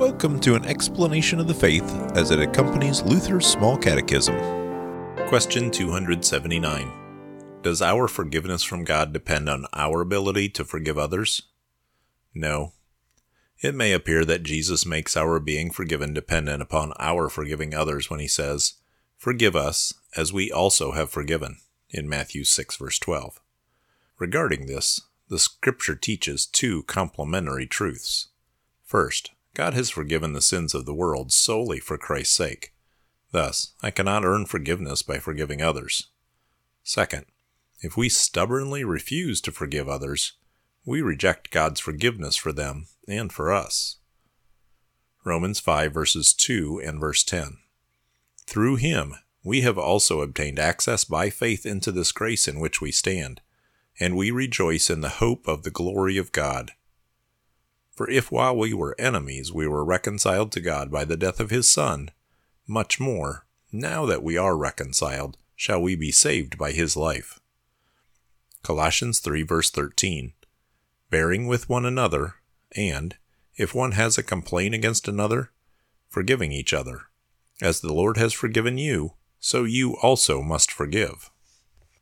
Welcome to an explanation of the faith as it accompanies Luther's Small Catechism. Question 279 Does our forgiveness from God depend on our ability to forgive others? No. It may appear that Jesus makes our being forgiven dependent upon our forgiving others when he says, Forgive us, as we also have forgiven, in Matthew 6, verse 12. Regarding this, the Scripture teaches two complementary truths. First, God has forgiven the sins of the world solely for Christ's sake. Thus, I cannot earn forgiveness by forgiving others. Second, if we stubbornly refuse to forgive others, we reject God's forgiveness for them and for us. Romans 5 verses 2 and verse 10. Through him we have also obtained access by faith into this grace in which we stand and we rejoice in the hope of the glory of God. For if while we were enemies we were reconciled to God by the death of his Son, much more, now that we are reconciled, shall we be saved by his life. Colossians 3 verse 13. Bearing with one another, and, if one has a complaint against another, forgiving each other. As the Lord has forgiven you, so you also must forgive.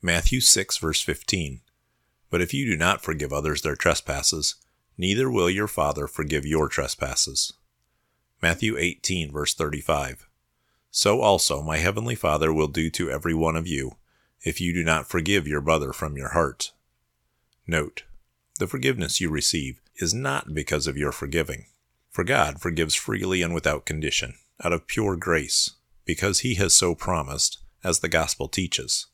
Matthew 6 verse 15. But if you do not forgive others their trespasses, neither will your Father forgive your trespasses. Matthew 18, verse 35. So also my heavenly Father will do to every one of you, if you do not forgive your brother from your heart. Note, the forgiveness you receive is not because of your forgiving. For God forgives freely and without condition, out of pure grace, because he has so promised, as the Gospel teaches.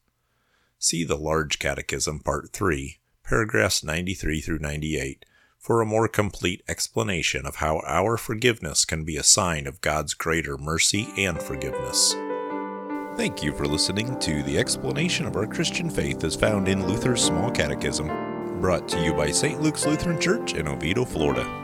See the Large Catechism, Part 3, paragraphs 93 through 98, for a more complete explanation of how our forgiveness can be a sign of God's greater mercy and forgiveness. Thank you for listening to the explanation of our Christian faith as found in Luther's Small Catechism, brought to you by St. Luke's Lutheran Church in Oviedo, Florida.